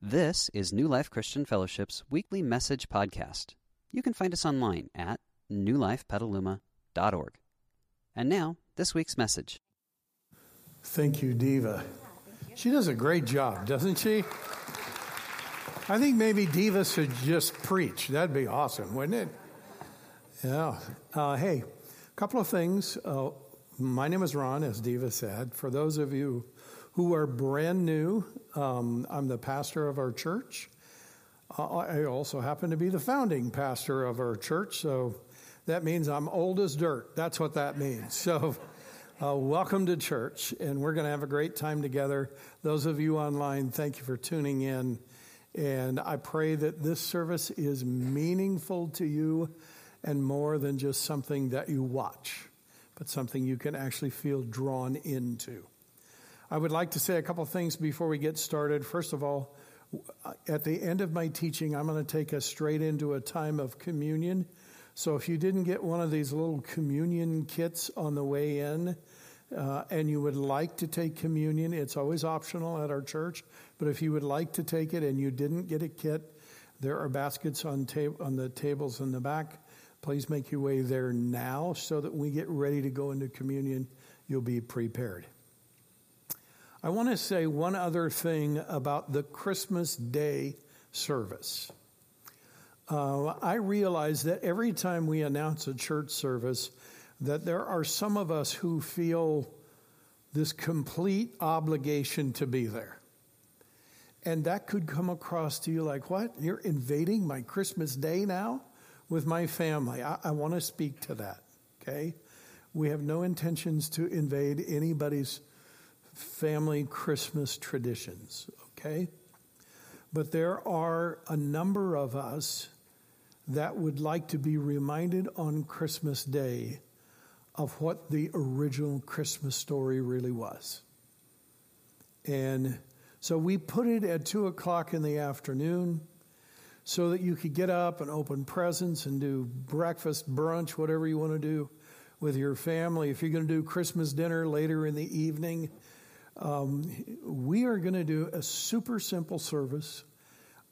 This is New Life Christian Fellowship's weekly message podcast. You can find us online at newlifepetaluma.org. And now, this week's message. Thank you, Diva. She does a great job, doesn't she? I think maybe Diva should just preach. That'd be awesome, wouldn't it? Yeah. Uh, hey, a couple of things. Uh, my name is Ron, as Diva said. For those of you who are brand new, um, I'm the pastor of our church. Uh, I also happen to be the founding pastor of our church, so that means I'm old as dirt. That's what that means. So, uh, welcome to church, and we're going to have a great time together. Those of you online, thank you for tuning in. And I pray that this service is meaningful to you and more than just something that you watch, but something you can actually feel drawn into. I would like to say a couple things before we get started. First of all, at the end of my teaching, I'm going to take us straight into a time of communion. So if you didn't get one of these little communion kits on the way in, uh, and you would like to take communion, it's always optional at our church. But if you would like to take it and you didn't get a kit, there are baskets on, tab- on the tables in the back. Please make your way there now so that when we get ready to go into communion, you'll be prepared. I want to say one other thing about the Christmas Day service. Uh, I realize that every time we announce a church service, that there are some of us who feel this complete obligation to be there. And that could come across to you like, what? You're invading my Christmas day now with my family. I, I want to speak to that, okay? We have no intentions to invade anybody's family Christmas traditions, okay? But there are a number of us that would like to be reminded on Christmas Day of what the original Christmas story really was. And so we put it at two o'clock in the afternoon so that you could get up and open presents and do breakfast, brunch, whatever you want to do with your family. If you're going to do Christmas dinner later in the evening, um, we are going to do a super simple service.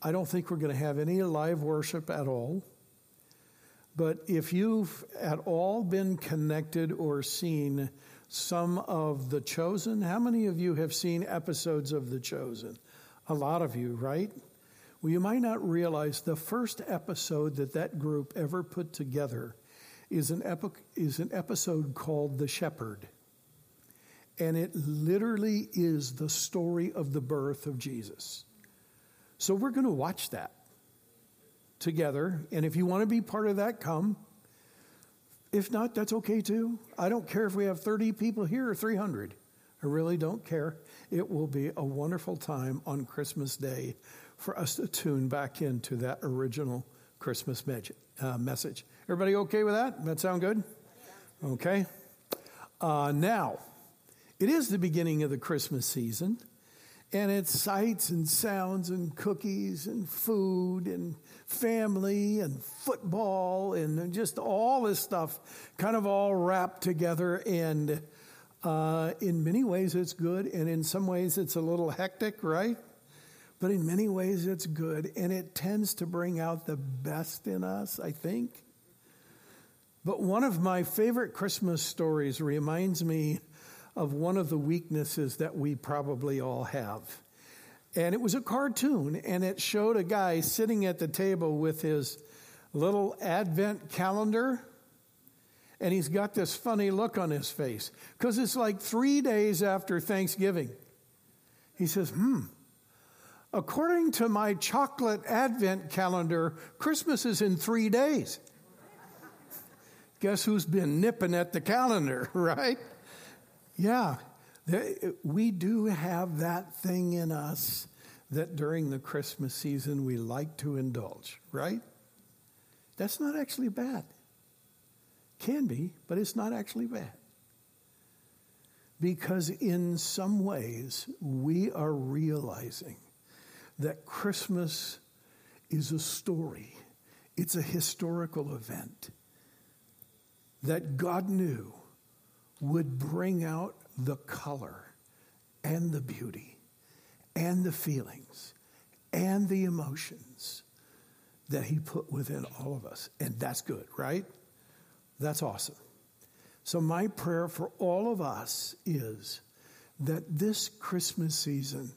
I don't think we're going to have any live worship at all. But if you've at all been connected or seen some of The Chosen, how many of you have seen episodes of The Chosen? A lot of you, right? Well, you might not realize the first episode that that group ever put together is an, is an episode called The Shepherd. And it literally is the story of the birth of Jesus. So we're going to watch that together. And if you want to be part of that, come. If not, that's okay too. I don't care if we have 30 people here or 300. I really don't care. It will be a wonderful time on Christmas Day for us to tune back into that original Christmas uh, message. Everybody okay with that? That sound good? Okay. Uh, now, it is the beginning of the Christmas season, and it's sights and sounds and cookies and food and family and football and just all this stuff kind of all wrapped together. And uh, in many ways, it's good, and in some ways, it's a little hectic, right? But in many ways, it's good, and it tends to bring out the best in us, I think. But one of my favorite Christmas stories reminds me of one of the weaknesses that we probably all have. And it was a cartoon, and it showed a guy sitting at the table with his little advent calendar. And he's got this funny look on his face because it's like three days after Thanksgiving. He says, Hmm, according to my chocolate advent calendar, Christmas is in three days. Guess who's been nipping at the calendar, right? Yeah, we do have that thing in us that during the Christmas season we like to indulge, right? That's not actually bad. Can be, but it's not actually bad. Because in some ways, we are realizing that Christmas is a story, it's a historical event that God knew would bring out the color and the beauty and the feelings and the emotions that He put within all of us. And that's good, right? That's awesome. So, my prayer for all of us is that this Christmas season,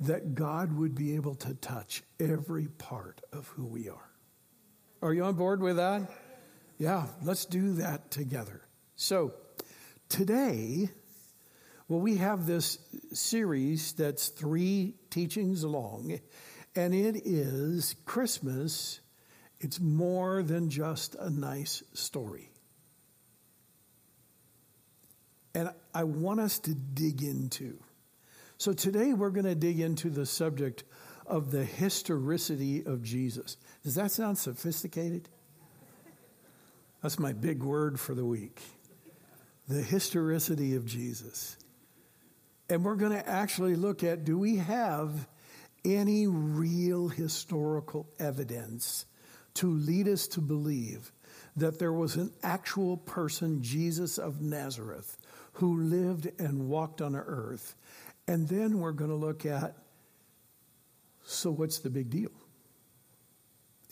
that God would be able to touch every part of who we are. Are you on board with that? Yeah, let's do that together. So, today, well, we have this series that's three teachings long, and it is Christmas. It's more than just a nice story. And I want us to dig into. So today we're going to dig into the subject of the historicity of Jesus. Does that sound sophisticated? That's my big word for the week. The historicity of Jesus. And we're going to actually look at do we have any real historical evidence to lead us to believe that there was an actual person, Jesus of Nazareth, who lived and walked on earth. And then we're going to look at so what's the big deal?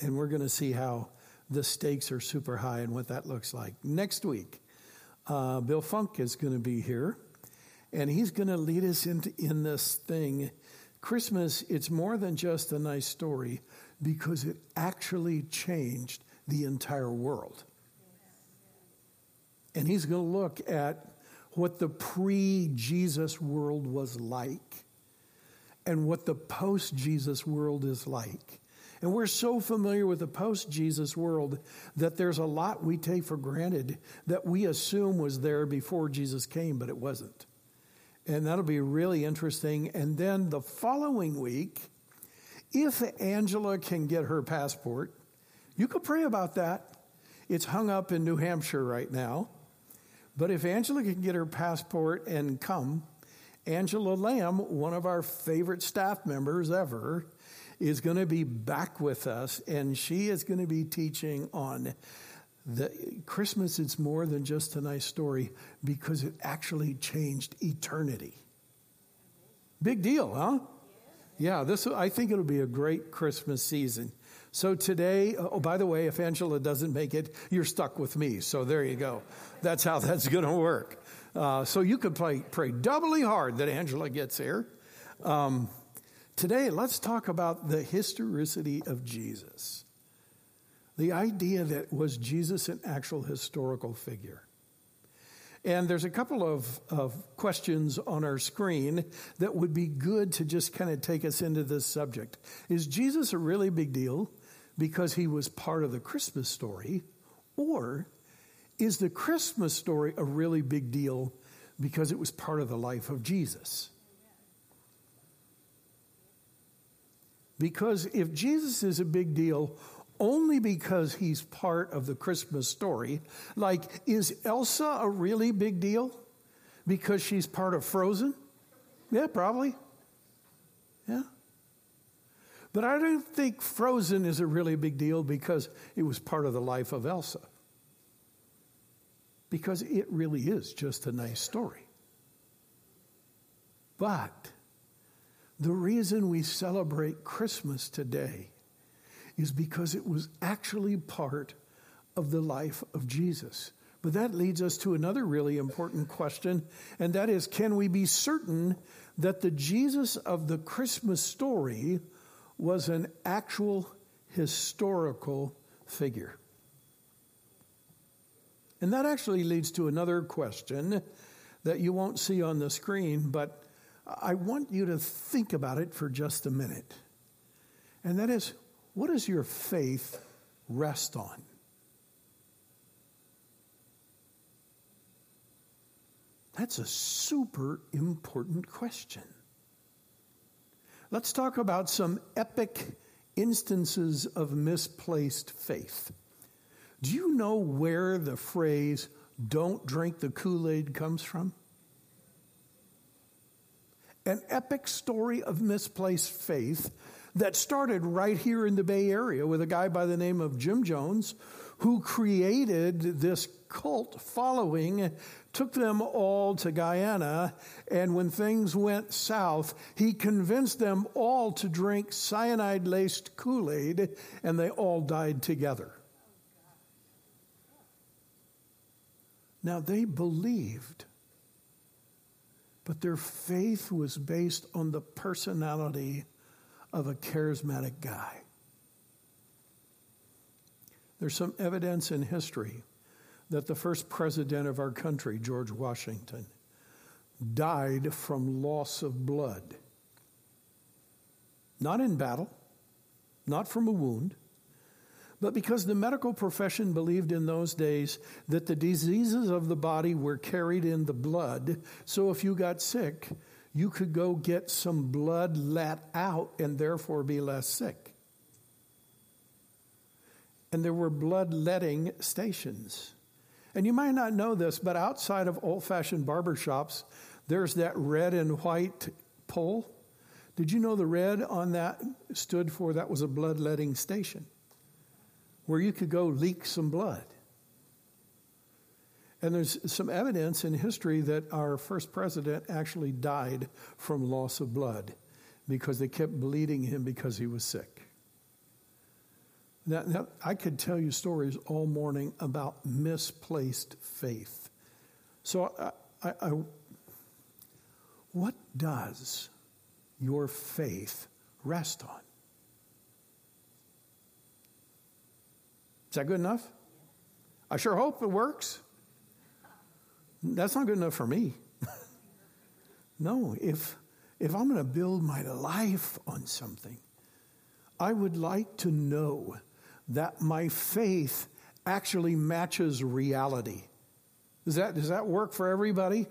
And we're going to see how the stakes are super high and what that looks like. Next week, uh, Bill Funk is going to be here and he's going to lead us into in this thing. Christmas, it's more than just a nice story because it actually changed the entire world. And he's going to look at what the pre Jesus world was like and what the post Jesus world is like. And we're so familiar with the post Jesus world that there's a lot we take for granted that we assume was there before Jesus came, but it wasn't. And that'll be really interesting. And then the following week, if Angela can get her passport, you could pray about that. It's hung up in New Hampshire right now. But if Angela can get her passport and come, Angela Lamb, one of our favorite staff members ever, is going to be back with us, and she is going to be teaching on the Christmas. It's more than just a nice story because it actually changed eternity. Big deal, huh? Yeah, this I think it'll be a great Christmas season. So today, oh, by the way, if Angela doesn't make it, you're stuck with me. So there you go. That's how that's going to work. Uh, so you could pray, pray doubly hard that Angela gets here. Um, today, let's talk about the historicity of Jesus. The idea that was Jesus an actual historical figure? And there's a couple of, of questions on our screen that would be good to just kind of take us into this subject. Is Jesus a really big deal because he was part of the Christmas story? Or is the Christmas story a really big deal because it was part of the life of Jesus? Because if Jesus is a big deal only because he's part of the Christmas story. Like, is Elsa a really big deal because she's part of Frozen? Yeah, probably. Yeah. But I don't think Frozen is a really big deal because it was part of the life of Elsa. Because it really is just a nice story. But the reason we celebrate Christmas today is because it was actually part of the life of Jesus. But that leads us to another really important question, and that is can we be certain that the Jesus of the Christmas story was an actual historical figure? And that actually leads to another question that you won't see on the screen, but I want you to think about it for just a minute. And that is what does your faith rest on? That's a super important question. Let's talk about some epic instances of misplaced faith. Do you know where the phrase, don't drink the Kool Aid, comes from? An epic story of misplaced faith that started right here in the Bay Area with a guy by the name of Jim Jones who created this cult following took them all to Guyana, and when things went south, he convinced them all to drink cyanide laced Kool Aid, and they all died together. Now, they believed, but their faith was based on the personality of a charismatic guy. There's some evidence in history that the first president of our country, George Washington, died from loss of blood. Not in battle, not from a wound, but because the medical profession believed in those days that the diseases of the body were carried in the blood. So if you got sick, you could go get some blood let out and therefore be less sick. And there were bloodletting stations. And you might not know this, but outside of old fashioned barber shops, there's that red and white pole. Did you know the red on that stood for that was a bloodletting station where you could go leak some blood? And there's some evidence in history that our first president actually died from loss of blood because they kept bleeding him because he was sick. Now, now, I could tell you stories all morning about misplaced faith. So, I, I, I, what does your faith rest on? Is that good enough? I sure hope it works. That's not good enough for me. no, if if I'm going to build my life on something, I would like to know that my faith actually matches reality. Does that, does that work for everybody?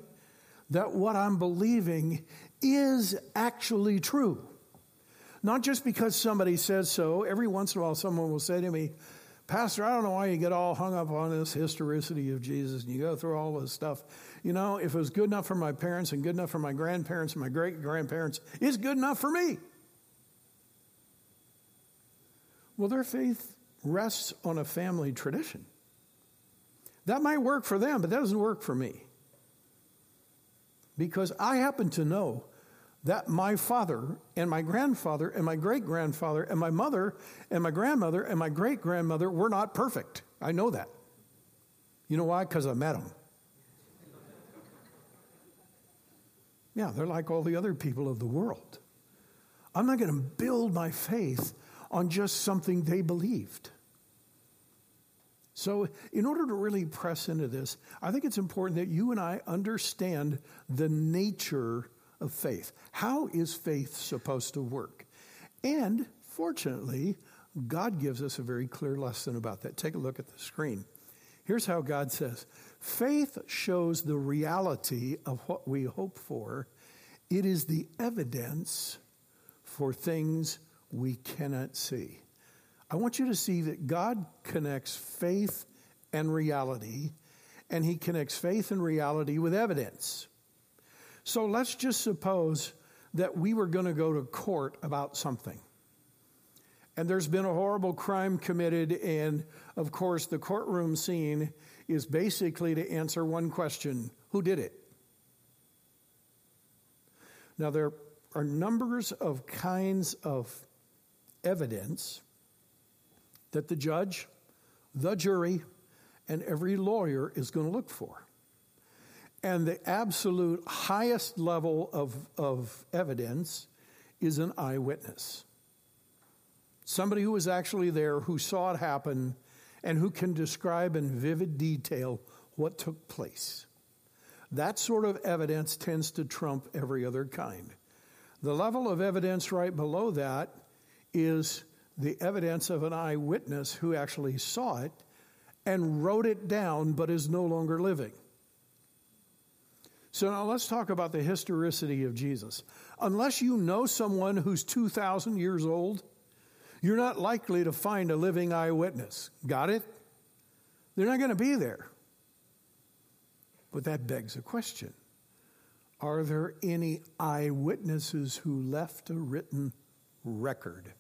That what I'm believing is actually true. Not just because somebody says so. Every once in a while, someone will say to me, Pastor, I don't know why you get all hung up on this historicity of Jesus and you go through all this stuff. You know, if it was good enough for my parents and good enough for my grandparents and my great grandparents, it's good enough for me. Well, their faith rests on a family tradition. That might work for them, but that doesn't work for me. Because I happen to know that my father and my grandfather and my great grandfather and my mother and my grandmother and my great grandmother were not perfect. I know that. You know why? Because I met them. Yeah, they're like all the other people of the world. I'm not going to build my faith on just something they believed. So, in order to really press into this, I think it's important that you and I understand the nature of faith. How is faith supposed to work? And fortunately, God gives us a very clear lesson about that. Take a look at the screen. Here's how God says Faith shows the reality of what we hope for, it is the evidence for things we cannot see. I want you to see that God connects faith and reality, and He connects faith and reality with evidence. So let's just suppose that we were going to go to court about something. And there's been a horrible crime committed, and of course, the courtroom scene is basically to answer one question Who did it? Now, there are numbers of kinds of evidence that the judge, the jury, and every lawyer is going to look for. And the absolute highest level of, of evidence is an eyewitness. Somebody who was actually there, who saw it happen, and who can describe in vivid detail what took place. That sort of evidence tends to trump every other kind. The level of evidence right below that is the evidence of an eyewitness who actually saw it and wrote it down but is no longer living. So now let's talk about the historicity of Jesus. Unless you know someone who's 2,000 years old, you're not likely to find a living eyewitness. Got it? They're not going to be there. But that begs a question Are there any eyewitnesses who left a written record?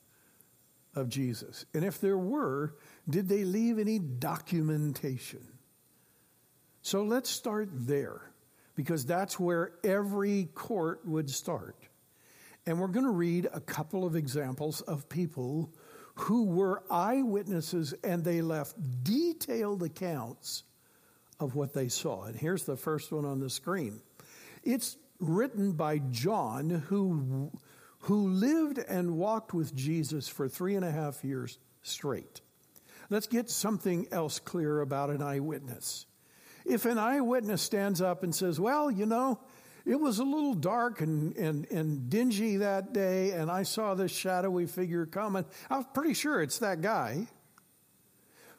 of Jesus? And if there were, did they leave any documentation? So let's start there because that's where every court would start. And we're going to read a couple of examples of people who were eyewitnesses and they left detailed accounts of what they saw. And here's the first one on the screen. It's written by John, who, who lived and walked with Jesus for three and a half years straight. Let's get something else clear about an eyewitness. If an eyewitness stands up and says, Well, you know, it was a little dark and, and, and dingy that day, and I saw this shadowy figure coming, I'm pretty sure it's that guy.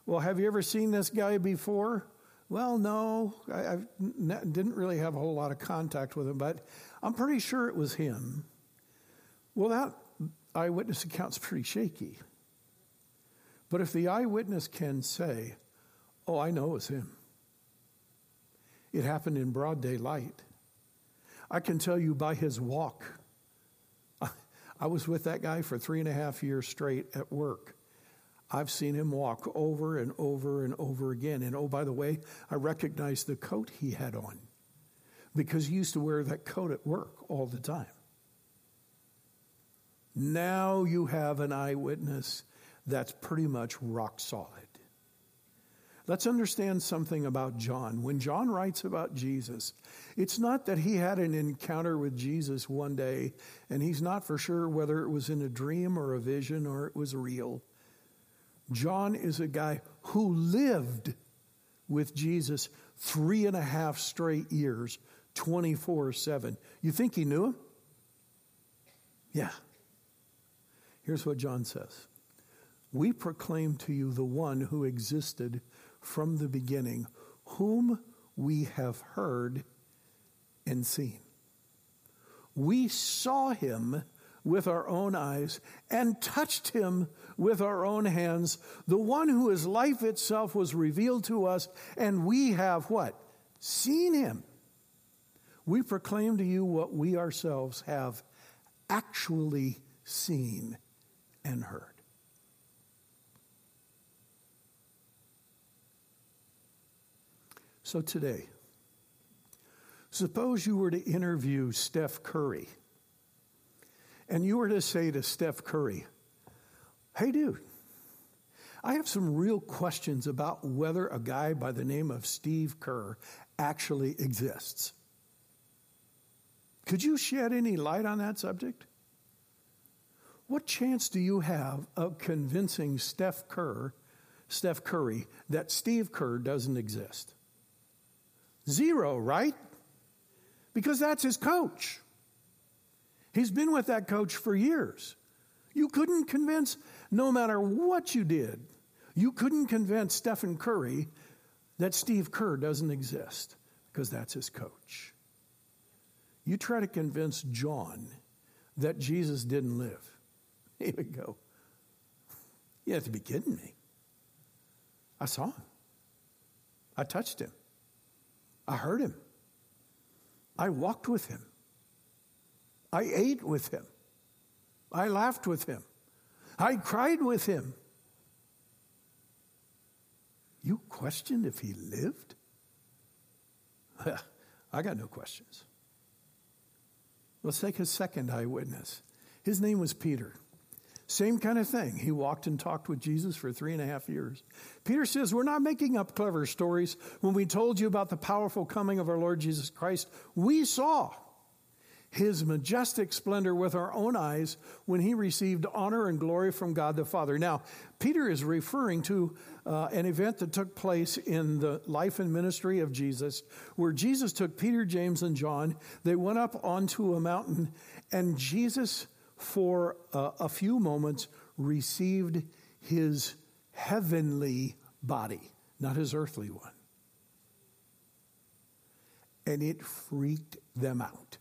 Well, have you ever seen this guy before? Well, no, I, I didn't really have a whole lot of contact with him, but I'm pretty sure it was him. Well, that eyewitness account's pretty shaky. But if the eyewitness can say, Oh, I know it was him, it happened in broad daylight. I can tell you by his walk. I was with that guy for three and a half years straight at work. I've seen him walk over and over and over again. And oh, by the way, I recognized the coat he had on because he used to wear that coat at work all the time. Now you have an eyewitness that's pretty much rock solid. Let's understand something about John. When John writes about Jesus, it's not that he had an encounter with Jesus one day and he's not for sure whether it was in a dream or a vision or it was real. John is a guy who lived with Jesus three and a half straight years, 24 7. You think he knew him? Yeah. Here's what John says We proclaim to you the one who existed from the beginning, whom we have heard and seen. We saw him with our own eyes and touched him with our own hands. The one who is life itself was revealed to us, and we have what? Seen him. We proclaim to you what we ourselves have actually seen and heard. So today, suppose you were to interview Steph Curry and you were to say to Steph Curry, hey, dude, I have some real questions about whether a guy by the name of Steve Kerr actually exists. Could you shed any light on that subject? What chance do you have of convincing Steph Kerr, Steph Curry, that Steve Kerr doesn't exist? Zero, right? Because that's his coach. He's been with that coach for years. You couldn't convince, no matter what you did, you couldn't convince Stephen Curry that Steve Kerr doesn't exist because that's his coach. You try to convince John that Jesus didn't live. He would go, You have to be kidding me. I saw him. I touched him. I heard him. I walked with him. I ate with him. I laughed with him. I cried with him. You questioned if he lived? I got no questions. Let's take a second eyewitness. His name was Peter. Same kind of thing. He walked and talked with Jesus for three and a half years. Peter says, We're not making up clever stories. When we told you about the powerful coming of our Lord Jesus Christ, we saw his majestic splendor with our own eyes when he received honor and glory from God the Father. Now, Peter is referring to uh, an event that took place in the life and ministry of Jesus, where Jesus took Peter, James, and John. They went up onto a mountain, and Jesus, for uh, a few moments, received his heavenly body, not his earthly one. And it freaked them out.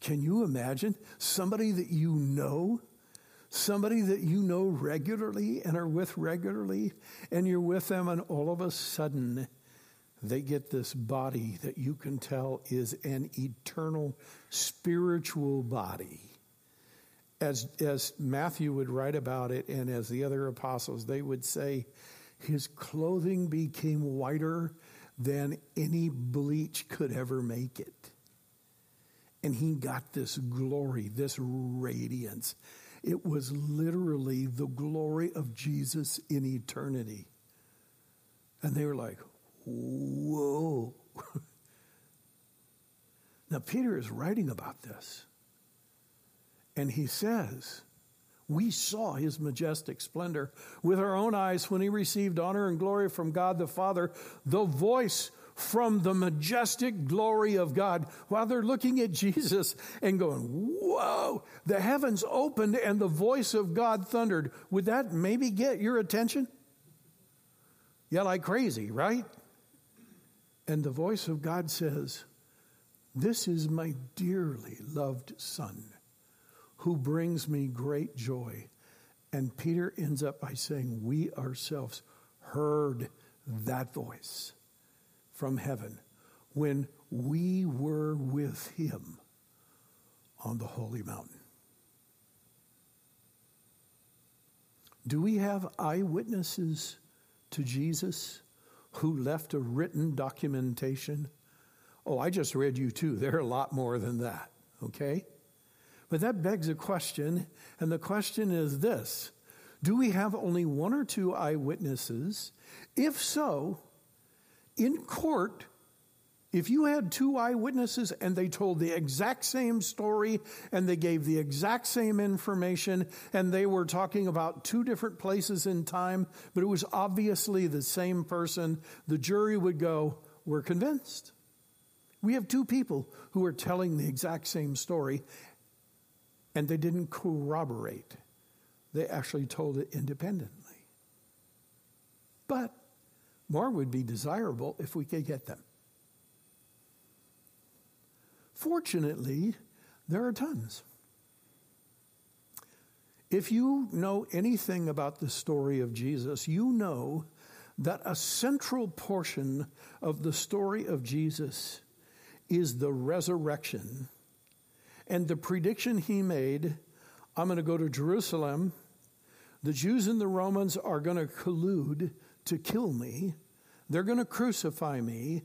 Can you imagine somebody that you know, somebody that you know regularly and are with regularly, and you're with them, and all of a sudden they get this body that you can tell is an eternal spiritual body? As, as Matthew would write about it, and as the other apostles, they would say, his clothing became whiter than any bleach could ever make it. And he got this glory, this radiance. It was literally the glory of Jesus in eternity. And they were like, whoa. now, Peter is writing about this. And he says, We saw his majestic splendor with our own eyes when he received honor and glory from God the Father. The voice from the majestic glory of God while they're looking at Jesus and going, Whoa, the heavens opened and the voice of God thundered. Would that maybe get your attention? Yeah, like crazy, right? And the voice of God says, This is my dearly loved Son who brings me great joy. And Peter ends up by saying, We ourselves heard that voice from heaven when we were with him on the holy mountain. Do we have eyewitnesses to Jesus who left a written documentation? Oh, I just read you two. There are a lot more than that, okay? But that begs a question, and the question is this Do we have only one or two eyewitnesses? If so, in court, if you had two eyewitnesses and they told the exact same story and they gave the exact same information and they were talking about two different places in time, but it was obviously the same person, the jury would go, We're convinced. We have two people who are telling the exact same story and they didn't corroborate, they actually told it independently. But more would be desirable if we could get them. Fortunately, there are tons. If you know anything about the story of Jesus, you know that a central portion of the story of Jesus is the resurrection and the prediction he made I'm going to go to Jerusalem. The Jews and the Romans are going to collude to kill me. They're going to crucify me.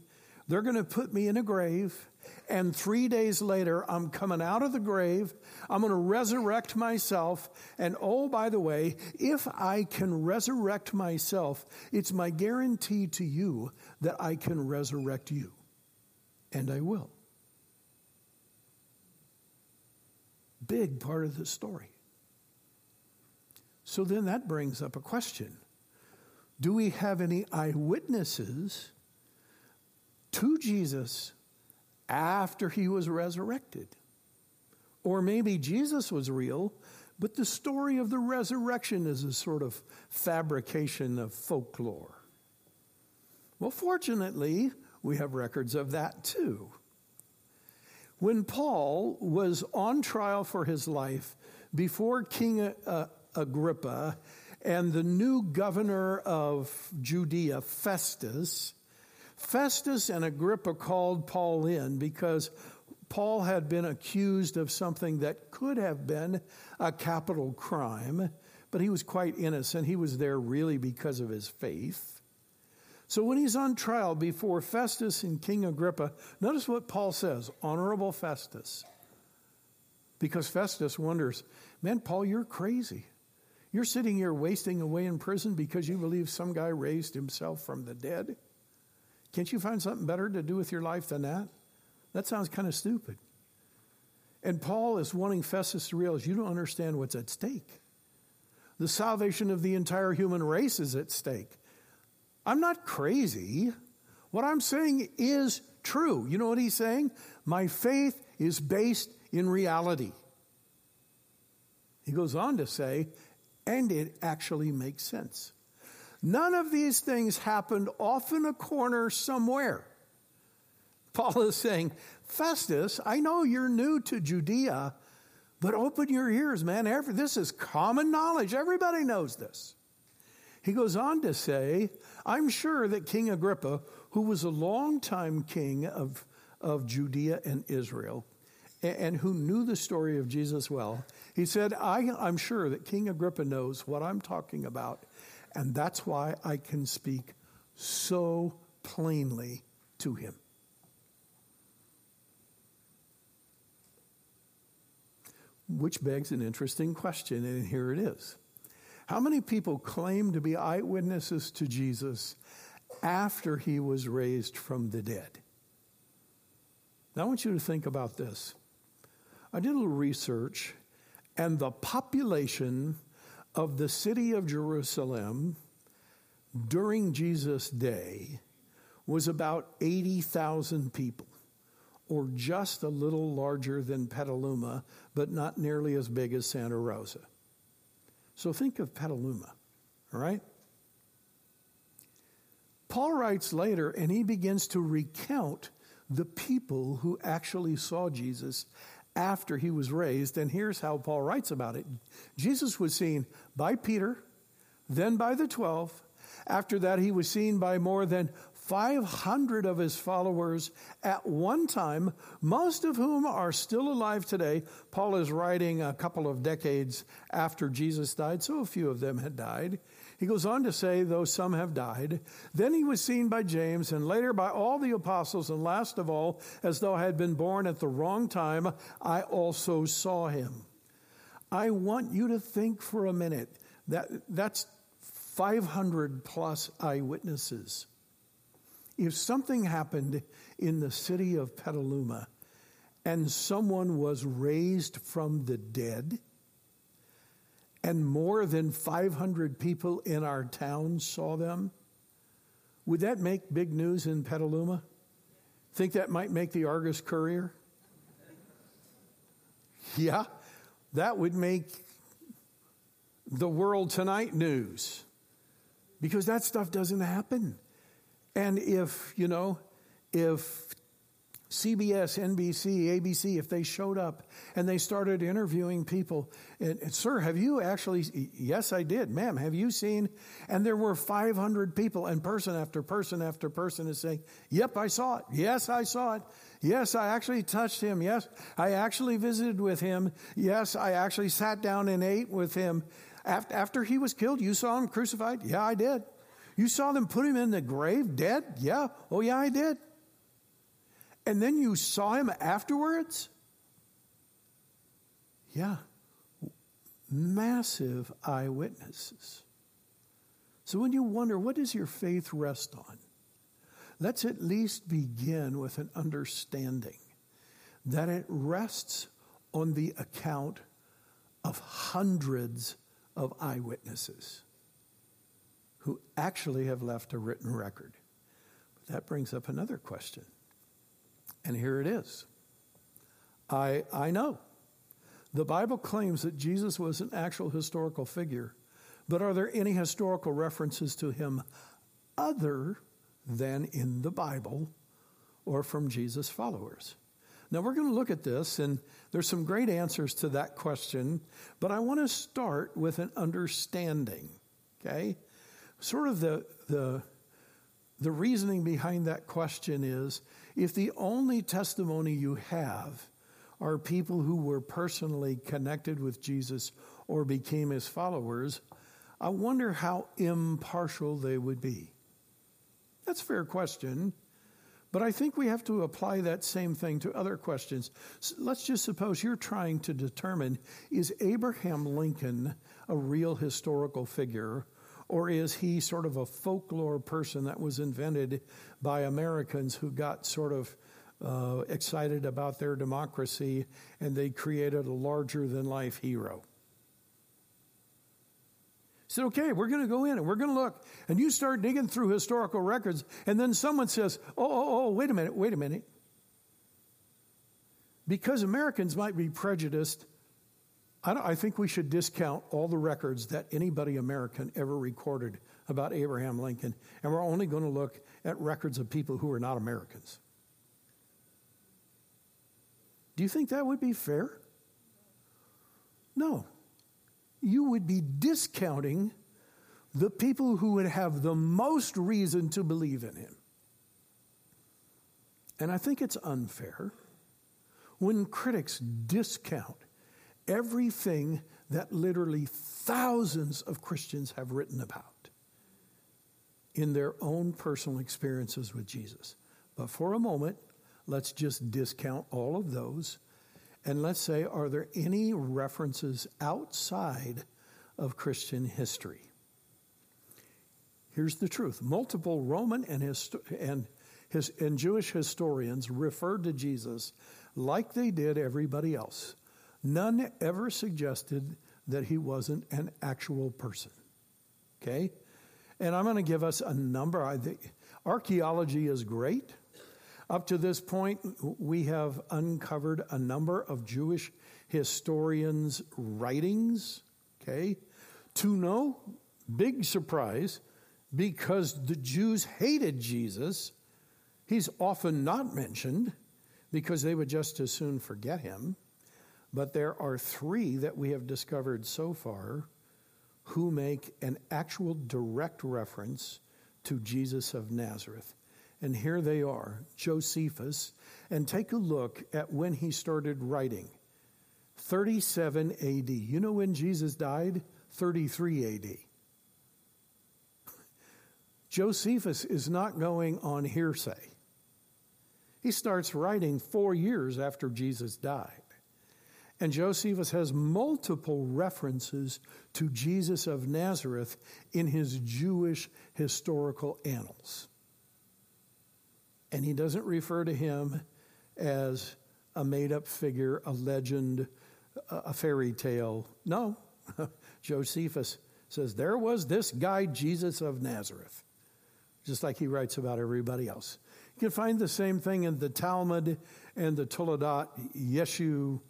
They're going to put me in a grave. And three days later, I'm coming out of the grave. I'm going to resurrect myself. And oh, by the way, if I can resurrect myself, it's my guarantee to you that I can resurrect you. And I will. Big part of the story. So then that brings up a question do we have any eyewitnesses to Jesus after he was resurrected? Or maybe Jesus was real, but the story of the resurrection is a sort of fabrication of folklore. Well, fortunately, we have records of that too. When Paul was on trial for his life before King uh, Agrippa, and the new governor of Judea, Festus, Festus and Agrippa called Paul in because Paul had been accused of something that could have been a capital crime, but he was quite innocent. He was there really because of his faith. So when he's on trial before Festus and King Agrippa, notice what Paul says Honorable Festus. Because Festus wonders, man, Paul, you're crazy. You're sitting here wasting away in prison because you believe some guy raised himself from the dead? Can't you find something better to do with your life than that? That sounds kind of stupid. And Paul is wanting Festus to realize you don't understand what's at stake. The salvation of the entire human race is at stake. I'm not crazy. What I'm saying is true. You know what he's saying? My faith is based in reality. He goes on to say, and it actually makes sense. None of these things happened off in a corner somewhere. Paul is saying, Festus, I know you're new to Judea, but open your ears, man. This is common knowledge. Everybody knows this. He goes on to say, I'm sure that King Agrippa, who was a longtime king of, of Judea and Israel, and who knew the story of Jesus well, he said, I, I'm sure that King Agrippa knows what I'm talking about, and that's why I can speak so plainly to him. Which begs an interesting question, and here it is. How many people claim to be eyewitnesses to Jesus after he was raised from the dead? Now, I want you to think about this. I did a little research, and the population of the city of Jerusalem during Jesus' day was about 80,000 people, or just a little larger than Petaluma, but not nearly as big as Santa Rosa. So think of Petaluma, all right? Paul writes later, and he begins to recount the people who actually saw Jesus after he was raised. And here's how Paul writes about it Jesus was seen by Peter, then by the 12. After that, he was seen by more than 500 of his followers at one time, most of whom are still alive today. Paul is writing a couple of decades after Jesus died, so a few of them had died. He goes on to say, though some have died, then he was seen by James and later by all the apostles, and last of all, as though I had been born at the wrong time, I also saw him. I want you to think for a minute that that's 500 plus eyewitnesses if something happened in the city of Petaluma and someone was raised from the dead, and more than 500 people in our town saw them, would that make big news in Petaluma? Think that might make the Argus Courier? Yeah, that would make the world tonight news because that stuff doesn't happen. And if, you know, if CBS, NBC, ABC, if they showed up and they started interviewing people, and, and, sir, have you actually, yes, I did, ma'am, have you seen? And there were 500 people, and person after person after person is saying, yep, I saw it. Yes, I saw it. Yes, I actually touched him. Yes, I actually visited with him. Yes, I actually sat down and ate with him. After, after he was killed, you saw him crucified? Yeah, I did. You saw them put him in the grave dead? Yeah. Oh, yeah, I did. And then you saw him afterwards? Yeah. Massive eyewitnesses. So when you wonder, what does your faith rest on? Let's at least begin with an understanding that it rests on the account of hundreds of eyewitnesses who actually have left a written record. But that brings up another question. And here it is. I, I know. The Bible claims that Jesus was an actual historical figure, but are there any historical references to him other than in the Bible or from Jesus' followers? Now, we're going to look at this, and there's some great answers to that question, but I want to start with an understanding, okay? Sort of the, the, the reasoning behind that question is if the only testimony you have are people who were personally connected with Jesus or became his followers, I wonder how impartial they would be. That's a fair question, but I think we have to apply that same thing to other questions. So let's just suppose you're trying to determine is Abraham Lincoln a real historical figure or is he sort of a folklore person that was invented by Americans who got sort of uh, excited about their democracy and they created a larger than life hero? said, okay, we're going to go in and we're going to look. And you start digging through historical records, and then someone says, oh, oh, oh, wait a minute, wait a minute. Because Americans might be prejudiced I, I think we should discount all the records that anybody American ever recorded about Abraham Lincoln, and we're only going to look at records of people who are not Americans. Do you think that would be fair? No. You would be discounting the people who would have the most reason to believe in him. And I think it's unfair when critics discount everything that literally thousands of Christians have written about. in their own personal experiences with Jesus. But for a moment, let's just discount all of those and let's say, are there any references outside of Christian history? Here's the truth multiple Roman and, and, his, and Jewish historians referred to Jesus like they did everybody else. None ever suggested that he wasn't an actual person. Okay? And I'm going to give us a number. I think archaeology is great. Up to this point, we have uncovered a number of Jewish historians' writings. Okay? To no big surprise, because the Jews hated Jesus, he's often not mentioned because they would just as soon forget him. But there are three that we have discovered so far who make an actual direct reference to Jesus of Nazareth. And here they are Josephus. And take a look at when he started writing 37 AD. You know when Jesus died? 33 AD. Josephus is not going on hearsay. He starts writing four years after Jesus died. And Josephus has multiple references to Jesus of Nazareth in his Jewish historical annals. And he doesn't refer to him as a made up figure, a legend, a fairy tale. No, Josephus says, There was this guy, Jesus of Nazareth, just like he writes about everybody else. You can find the same thing in the Talmud and the Toledot Yeshu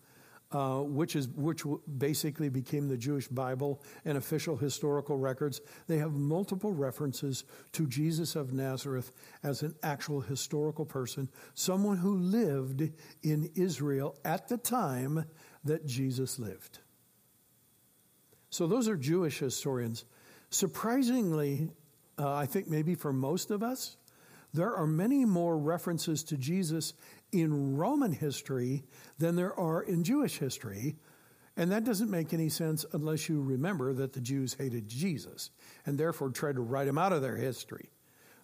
uh, which is which basically became the Jewish Bible and official historical records. They have multiple references to Jesus of Nazareth as an actual historical person, someone who lived in Israel at the time that Jesus lived. So those are Jewish historians. Surprisingly, uh, I think maybe for most of us, there are many more references to Jesus in Roman history than there are in Jewish history. And that doesn't make any sense unless you remember that the Jews hated Jesus and therefore tried to write him out of their history.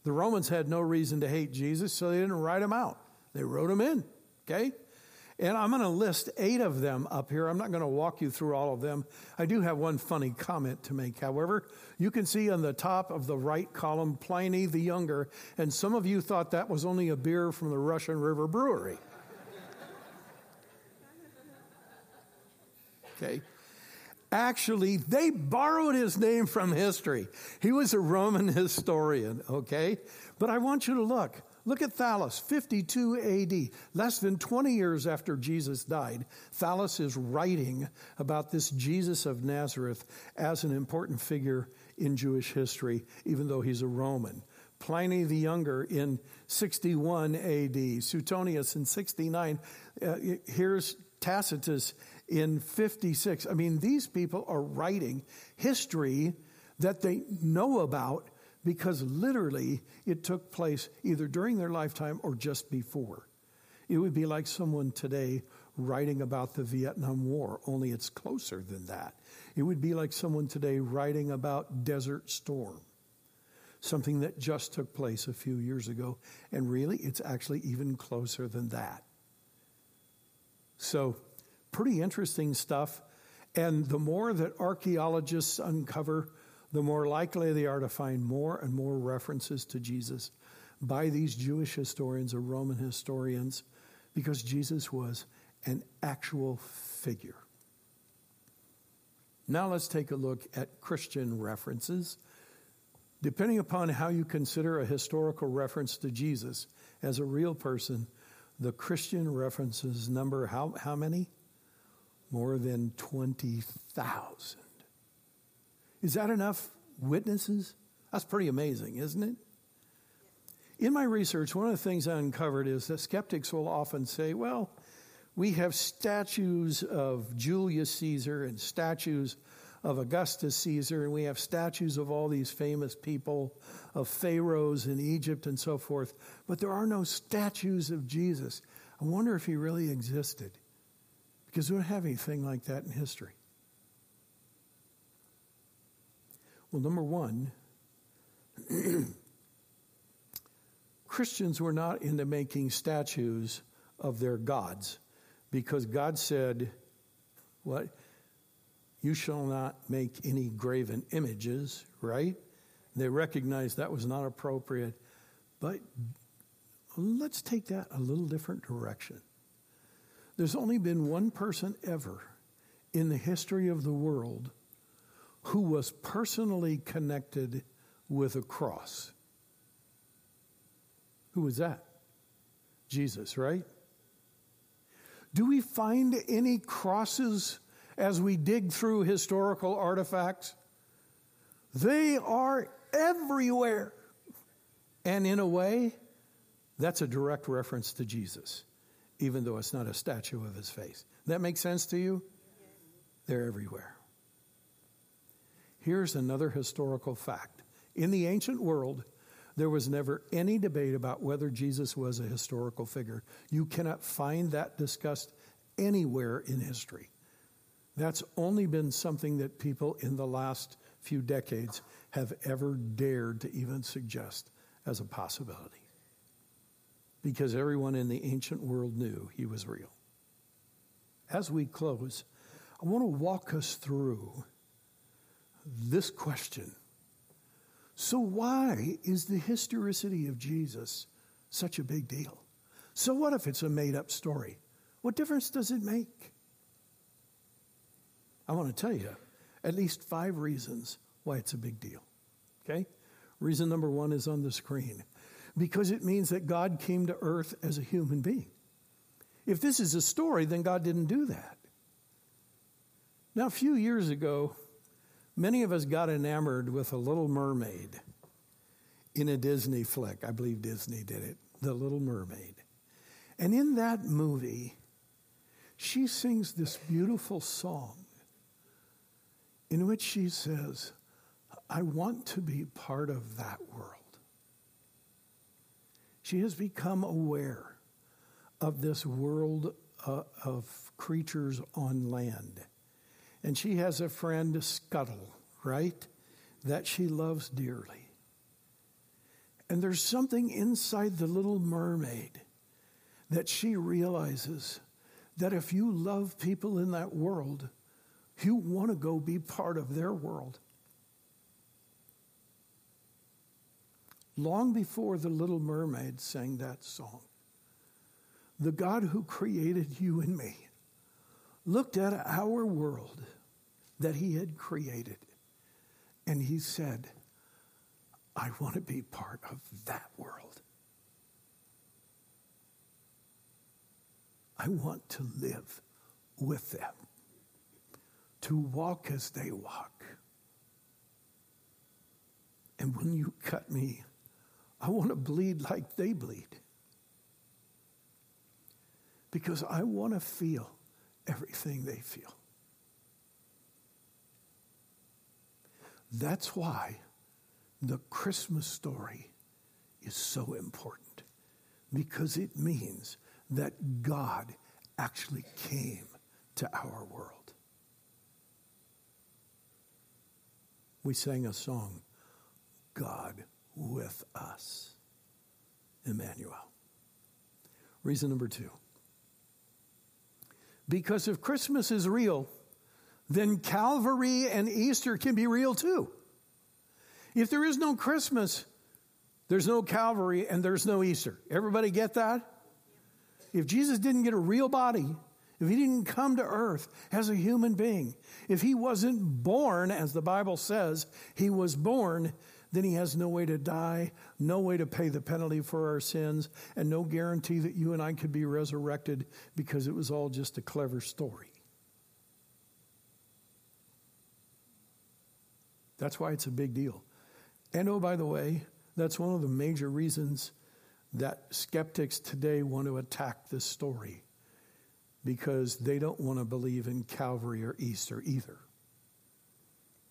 The Romans had no reason to hate Jesus, so they didn't write him out. They wrote him in, okay? And I'm going to list eight of them up here. I'm not going to walk you through all of them. I do have one funny comment to make, however. You can see on the top of the right column Pliny the Younger, and some of you thought that was only a beer from the Russian River Brewery. Okay. Actually, they borrowed his name from history. He was a Roman historian, okay? But I want you to look. Look at Thallus, 52 AD, less than 20 years after Jesus died. Thallus is writing about this Jesus of Nazareth as an important figure in Jewish history, even though he's a Roman. Pliny the Younger in 61 AD, Suetonius in 69. Uh, here's Tacitus in 56. I mean, these people are writing history that they know about because literally it took place either during their lifetime or just before. It would be like someone today writing about the Vietnam War, only it's closer than that. It would be like someone today writing about Desert Storm, something that just took place a few years ago. And really, it's actually even closer than that. So, pretty interesting stuff. And the more that archaeologists uncover, the more likely they are to find more and more references to Jesus by these Jewish historians or Roman historians because Jesus was an actual figure. Now let's take a look at Christian references. Depending upon how you consider a historical reference to Jesus as a real person, the Christian references number how, how many? More than 20,000. Is that enough witnesses? That's pretty amazing, isn't it? In my research, one of the things I uncovered is that skeptics will often say, well, we have statues of Julius Caesar and statues of Augustus Caesar, and we have statues of all these famous people, of pharaohs in Egypt and so forth, but there are no statues of Jesus. I wonder if he really existed, because we don't have anything like that in history. Well, number one, Christians were not into making statues of their gods because God said, What? You shall not make any graven images, right? They recognized that was not appropriate. But let's take that a little different direction. There's only been one person ever in the history of the world who was personally connected with a cross. Who was that? Jesus, right? Do we find any crosses as we dig through historical artifacts? They are everywhere. And in a way, that's a direct reference to Jesus, even though it's not a statue of his face. That makes sense to you? They're everywhere. Here's another historical fact. In the ancient world, there was never any debate about whether Jesus was a historical figure. You cannot find that discussed anywhere in history. That's only been something that people in the last few decades have ever dared to even suggest as a possibility. Because everyone in the ancient world knew he was real. As we close, I want to walk us through this question. So, why is the historicity of Jesus such a big deal? So, what if it's a made up story? What difference does it make? I want to tell you at least five reasons why it's a big deal. Okay? Reason number one is on the screen because it means that God came to earth as a human being. If this is a story, then God didn't do that. Now, a few years ago, Many of us got enamored with a little mermaid in a Disney flick. I believe Disney did it, The Little Mermaid. And in that movie, she sings this beautiful song in which she says, I want to be part of that world. She has become aware of this world uh, of creatures on land and she has a friend, Scuttle, right? That she loves dearly. And there's something inside the little mermaid that she realizes that if you love people in that world, you want to go be part of their world. Long before the little mermaid sang that song, the God who created you and me looked at our world that he had created and he said, I want to be part of that world. I want to live with them, to walk as they walk. And when you cut me, I want to bleed like they bleed. Because I want to feel everything they feel. That's why the Christmas story is so important because it means that God actually came to our world. We sang a song, God with us, Emmanuel. Reason number two because if Christmas is real, then Calvary and Easter can be real too. If there is no Christmas, there's no Calvary and there's no Easter. Everybody get that? If Jesus didn't get a real body, if he didn't come to earth as a human being, if he wasn't born, as the Bible says, he was born, then he has no way to die, no way to pay the penalty for our sins, and no guarantee that you and I could be resurrected because it was all just a clever story. That's why it's a big deal. And oh, by the way, that's one of the major reasons that skeptics today want to attack this story because they don't want to believe in Calvary or Easter either.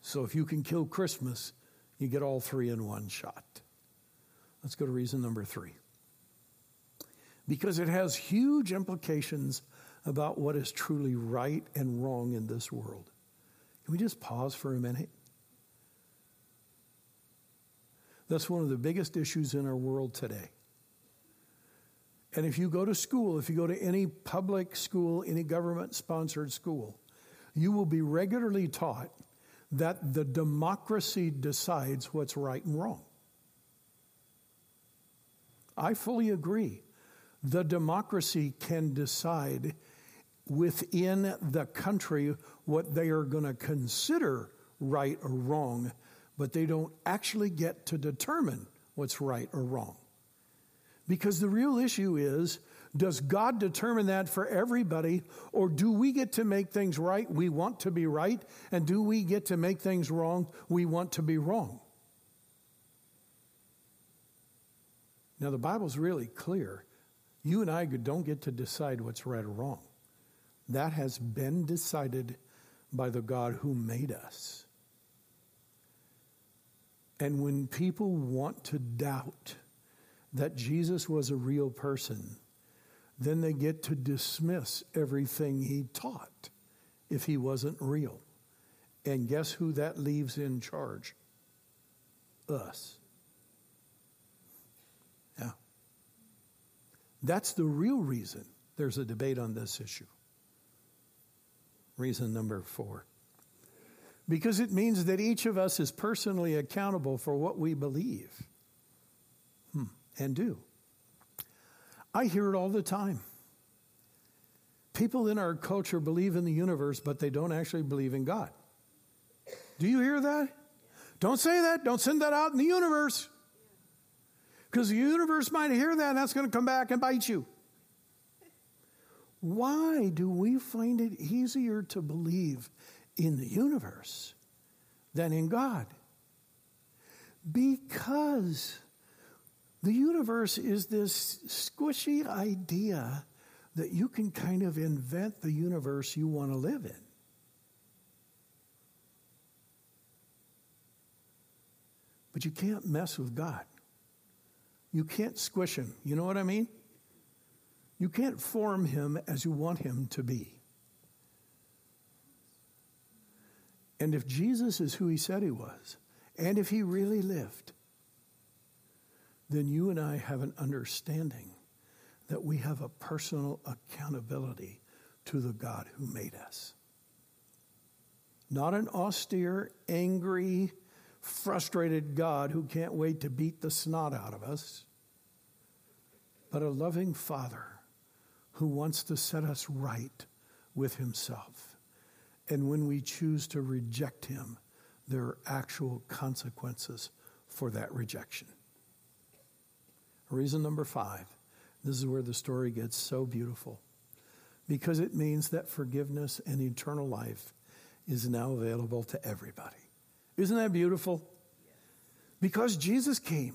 So if you can kill Christmas, you get all three in one shot. Let's go to reason number three. Because it has huge implications about what is truly right and wrong in this world. Can we just pause for a minute? That's one of the biggest issues in our world today. And if you go to school, if you go to any public school, any government sponsored school, you will be regularly taught that the democracy decides what's right and wrong. I fully agree. The democracy can decide within the country what they are going to consider right or wrong, but they don't actually get to determine what's right or wrong. Because the real issue is does God determine that for everybody, or do we get to make things right? We want to be right. And do we get to make things wrong? We want to be wrong. Now, the Bible's really clear. You and I don't get to decide what's right or wrong. That has been decided by the God who made us. And when people want to doubt that Jesus was a real person, then they get to dismiss everything he taught if he wasn't real. And guess who that leaves in charge? Us. Yeah. That's the real reason there's a debate on this issue. Reason number four. Because it means that each of us is personally accountable for what we believe hmm, and do. I hear it all the time. People in our culture believe in the universe, but they don't actually believe in God. Do you hear that? Don't say that. Don't send that out in the universe. Because the universe might hear that and that's going to come back and bite you. Why do we find it easier to believe in the universe than in God? Because the universe is this squishy idea that you can kind of invent the universe you want to live in. But you can't mess with God. You can't squish him. You know what I mean? You can't form him as you want him to be. And if Jesus is who he said he was, and if he really lived, then you and I have an understanding that we have a personal accountability to the God who made us. Not an austere, angry, frustrated God who can't wait to beat the snot out of us, but a loving Father who wants to set us right with Himself. And when we choose to reject Him, there are actual consequences for that rejection. Reason number five this is where the story gets so beautiful because it means that forgiveness and eternal life is now available to everybody. Isn't that beautiful? Because Jesus came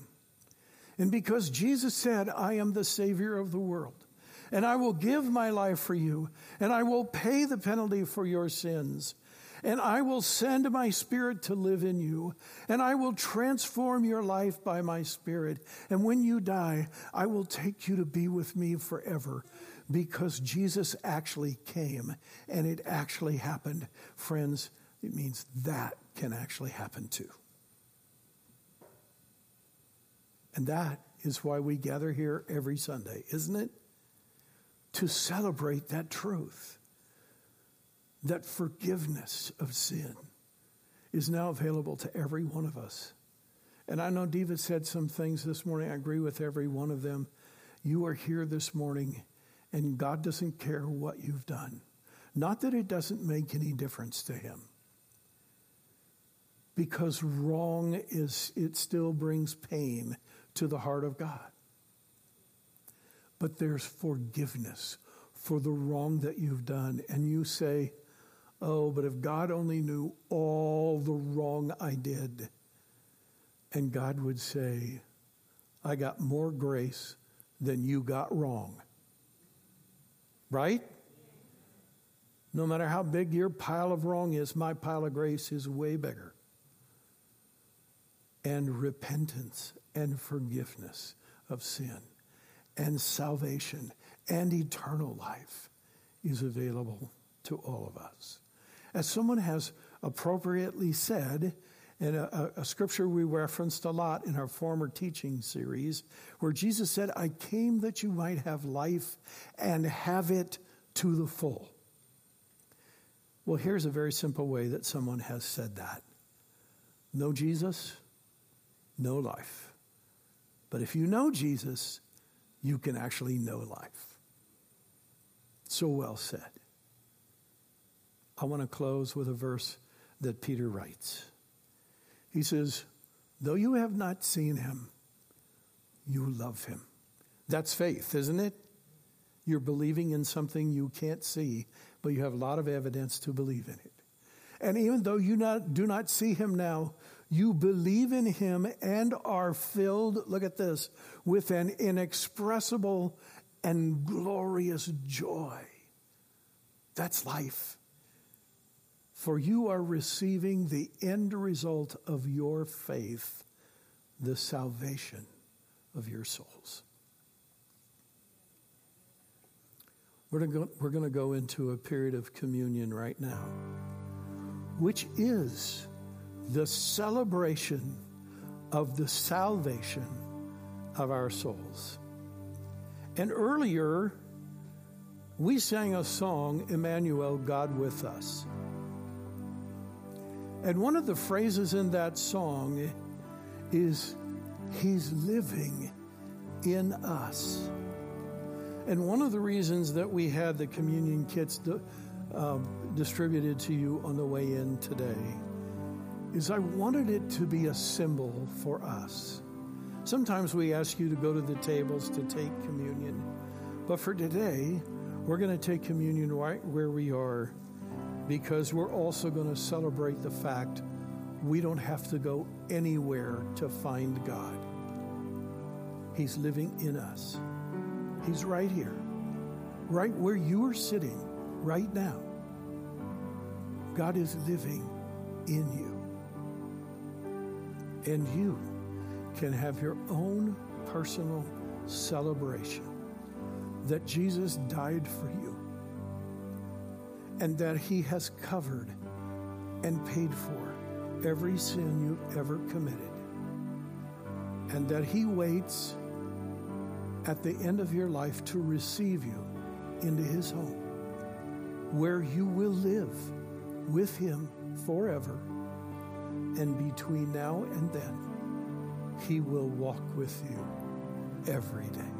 and because Jesus said, I am the Savior of the world and I will give my life for you and I will pay the penalty for your sins and I will send my spirit to live in you, and I will transform your life by my spirit. And when you die, I will take you to be with me forever because Jesus actually came and it actually happened. Friends, it means that can actually happen too. And that is why we gather here every Sunday, isn't it? To celebrate that truth that forgiveness of sin is now available to every one of us. And I know Diva said some things this morning. I agree with every one of them. You are here this morning, and God doesn't care what you've done. Not that it doesn't make any difference to Him, because wrong is, it still brings pain to the heart of God. But there's forgiveness for the wrong that you've done. And you say, Oh, but if God only knew all the wrong I did, and God would say, I got more grace than you got wrong. Right? No matter how big your pile of wrong is, my pile of grace is way bigger. And repentance and forgiveness of sin and salvation and eternal life is available to all of us as someone has appropriately said, And a, a, scripture we referenced a lot in our former teaching series, where Jesus said, I came that you might have life and have it to the full. Well, here's a very simple way that someone has said that no Jesus, no life. But if you know Jesus, you can actually know life. So well said. I want to close with a verse that Peter writes. He says, Though you have not seen him, you love him. That's faith, isn't it? You're believing in something you can't see, but you have a lot of evidence to believe in it. And even though you not, do not see him now, you believe in him and are filled, look at this, with an inexpressible and glorious joy. That's life. For you are receiving the end result of your faith, the salvation of your souls. We're going to go into a period of communion right now, which is the celebration of the salvation of our souls. And earlier, we sang a song, Emmanuel, God with us. And one of the phrases in that song is, He's living in us. And one of the reasons that we had the communion kits uh, distributed to you on the way in today is I wanted it to be a symbol for us. Sometimes we ask you to go to the tables to take communion, but for today, we're going to take communion right where we are because we're also going to celebrate the fact we don't have to go anywhere to find God. He's living in us. He's right here, right where you are sitting right now. God is living in you. And you can have your own personal celebration that Jesus died for you and that He has covered and paid for every sin you've ever committed, and that He waits at the end of your life to receive you into His home, where you will live with Him forever. And between now and then, He will walk with you every day.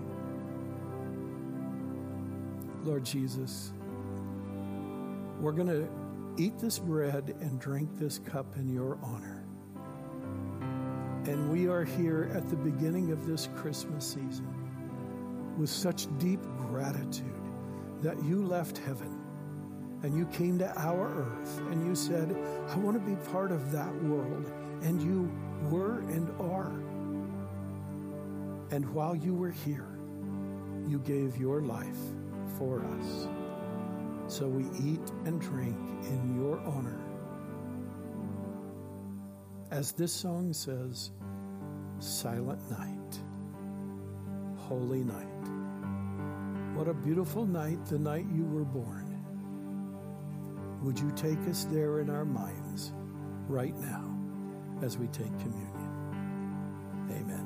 Lord Jesus, we're going to eat this bread and drink this cup in your honor. And we are here at the beginning of this Christmas season with such deep gratitude that you left heaven and you came to our earth and you said, I want to be part of that world. And you were and are. And while you were here, you gave your life for us. So we eat and drink in your honor. As this song says, Silent Night, Holy Night. What a beautiful night, the night you were born. Would you take us there in our minds right now as we take communion? Amen.